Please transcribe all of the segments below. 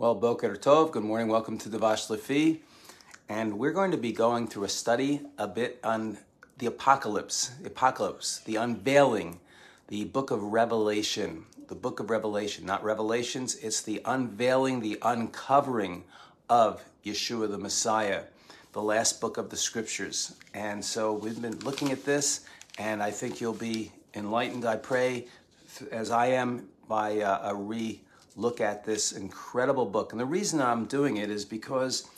Well, Boker Tov, good morning. Welcome to Devash Lefi. And we're going to be going through a study a bit on the apocalypse, the apocalypse, the unveiling, the book of Revelation, the book of Revelation, not Revelations, it's the unveiling, the uncovering of Yeshua the Messiah, the last book of the scriptures. And so we've been looking at this, and I think you'll be enlightened, I pray, as I am, by uh, a re look at this incredible book. And the reason I'm doing it is because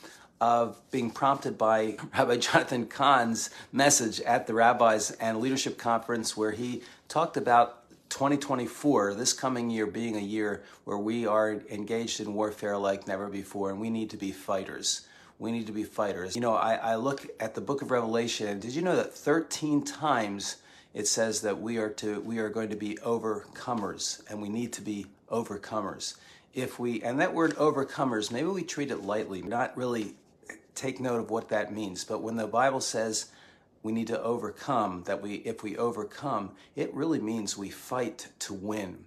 of being prompted by Rabbi Jonathan Cahn's message at the Rabbis and Leadership Conference, where he talked about 2024, this coming year being a year where we are engaged in warfare like never before, and we need to be fighters. We need to be fighters. You know, I, I look at the book of Revelation, did you know that 13 times it says that we are to we are going to be overcomers, and we need to be overcomers. If we, and that word overcomers, maybe we treat it lightly, not really take note of what that means. But when the Bible says we need to overcome, that we, if we overcome, it really means we fight to win,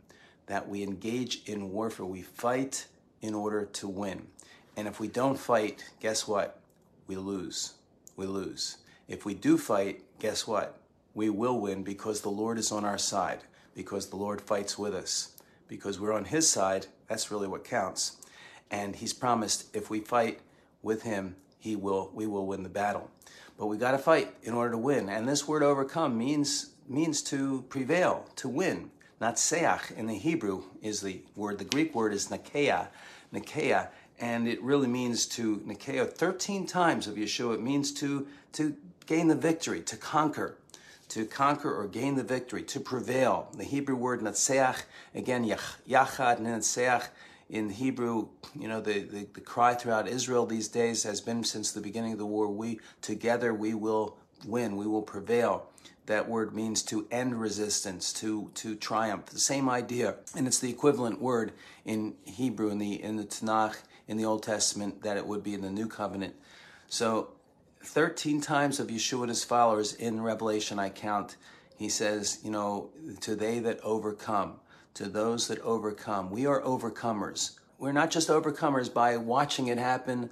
that we engage in warfare. We fight in order to win. And if we don't fight, guess what? We lose. We lose. If we do fight, guess what? We will win because the Lord is on our side, because the Lord fights with us because we're on his side. That's really what counts. And he's promised if we fight with him, he will we will win the battle. But we got to fight in order to win. And this word overcome means means to prevail, to win. Natseach in the Hebrew is the word. The Greek word is nikeia, nikeia, and it really means to nikeia. Thirteen times of Yeshua, it means to to gain the victory, to conquer to conquer or gain the victory, to prevail. The Hebrew word natseach, again, yachad, natseach, in Hebrew, you know, the, the, the, cry throughout Israel these days has been since the beginning of the war, we together we will win, we will prevail. That word means to end resistance, to to triumph. The same idea, and it's the equivalent word in Hebrew in the in the Tanakh in the Old Testament that it would be in the New Covenant. So 13 times of Yeshua and his followers in Revelation, I count, he says, you know, to they that overcome, to those that overcome. We are overcomers. We're not just overcomers by watching it happen,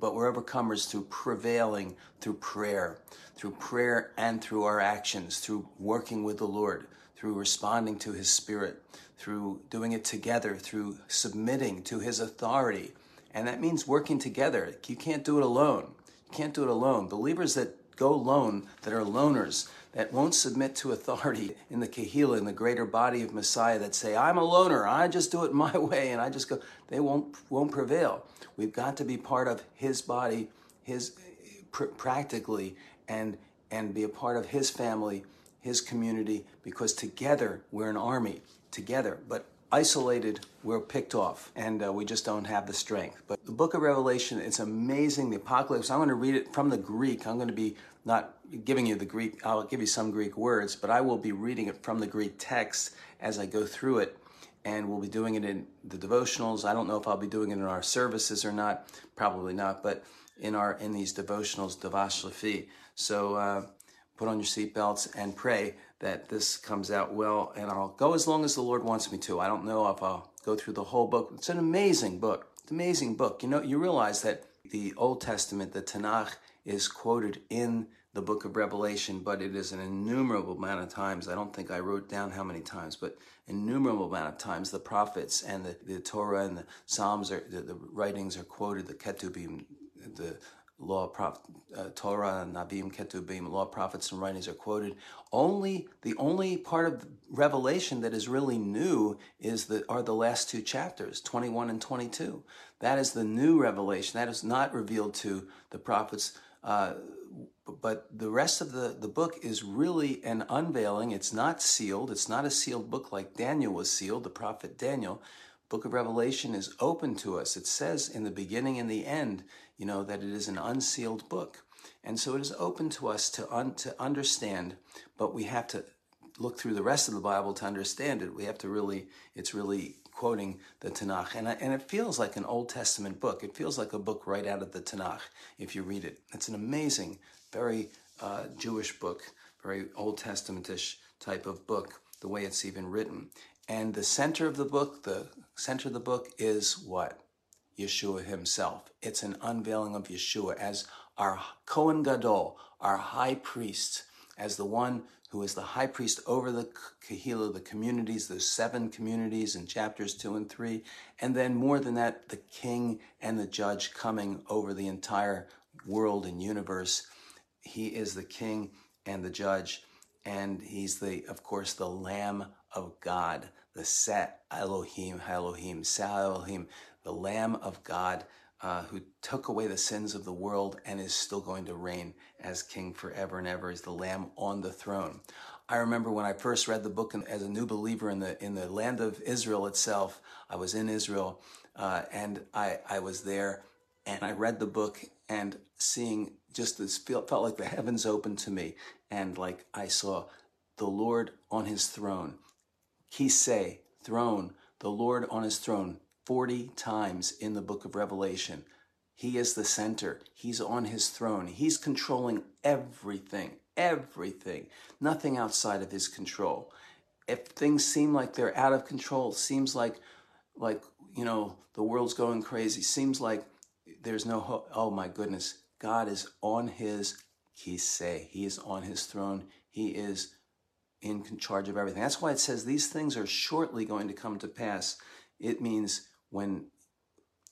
but we're overcomers through prevailing, through prayer, through prayer and through our actions, through working with the Lord, through responding to his spirit, through doing it together, through submitting to his authority. And that means working together. You can't do it alone can't do it alone. Believers that go alone, that are loners, that won't submit to authority in the Kehillah, in the greater body of Messiah, that say, I'm a loner, I just do it my way, and I just go, they won't, won't prevail. We've got to be part of his body, his pr- practically, and, and be a part of his family, his community, because together we're an army, together. But isolated, we're picked off, and uh, we just don't have the strength. But the book of Revelation, it's amazing. The apocalypse, I'm going to read it from the Greek. I'm going to be not giving you the Greek, I'll give you some Greek words, but I will be reading it from the Greek text as I go through it. And we'll be doing it in the devotionals. I don't know if I'll be doing it in our services or not. Probably not, but in our in these devotionals, Devash Lefi. So uh, put on your seatbelts and pray that this comes out well, and I'll go as long as the Lord wants me to. I don't know if I'll go through the whole book. It's an amazing book. It's an amazing book. You know, you realize that the Old Testament, the Tanakh, is quoted in the book of Revelation, but it is an innumerable amount of times. I don't think I wrote down how many times, but innumerable amount of times the prophets and the, the Torah and the Psalms are the, the writings are quoted, the Ketubim, the law, prophet, uh, Torah, Nabim, Ketubim, law, prophets, and writings are quoted. Only the only part of Revelation that is really new is the are the last two chapters, 21 and 22. That is the new revelation. That is not revealed to the prophets. Uh, but the rest of the, the book is really an unveiling. It's not sealed. It's not a sealed book like Daniel was sealed, the prophet Daniel book of Revelation is open to us. It says in the beginning and the end, you know, that it is an unsealed book. And so it is open to us to, un- to understand, but we have to look through the rest of the Bible to understand it. We have to really, it's really quoting the Tanakh. And, and it feels like an Old Testament book. It feels like a book right out of the Tanakh if you read it. It's an amazing, very uh, Jewish book, very Old Testamentish type of book, the way it's even written. And the center of the book, the center of the book is what? Yeshua himself. It's an unveiling of Yeshua as our Kohen Gadol, our high priest, as the one who is the high priest over the Kehillah, the communities, those seven communities in chapters two and three. And then more than that, the king and the judge coming over the entire world and universe. He is the king and the judge. And he's the, of course, the Lamb of God, the Seh Elohim, Elohim, Elohim, the Lamb of God uh, who took away the sins of the world and is still going to reign as king forever and ever, is the Lamb on the throne. I remember when I first read the book as a new believer in the in the land of Israel itself. I was in Israel uh, and I I was there and I read the book and seeing just this felt, felt like the heavens opened to me and like I saw the Lord on his throne. Kisei, throne, the Lord on his throne, 40 times in the book of Revelation. He is the center. He's on his throne. He's controlling everything, everything, nothing outside of his control. If things seem like they're out of control, seems like, like, you know, the world's going crazy, seems like there's no hope. Oh my goodness. God is on his kisei. He is on his throne. He is in charge of everything. That's why it says these things are shortly going to come to pass. It means when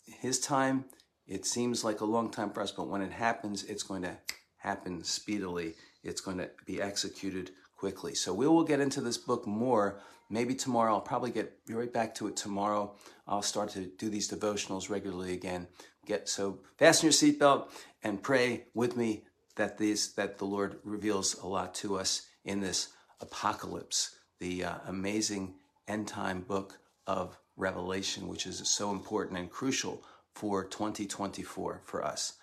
his time, it seems like a long time for us, but when it happens, it's going to happen speedily. It's going to be executed quickly. So we will get into this book more. Maybe tomorrow. I'll probably get right back to it tomorrow. I'll start to do these devotionals regularly again. Get so fasten your seatbelt and pray with me that these that the Lord reveals a lot to us in this apocalypse, the uh, amazing end time book of revelation, which is so important and crucial for 2024 for us.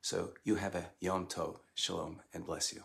So you have a Yom Tov, Shalom, and bless you.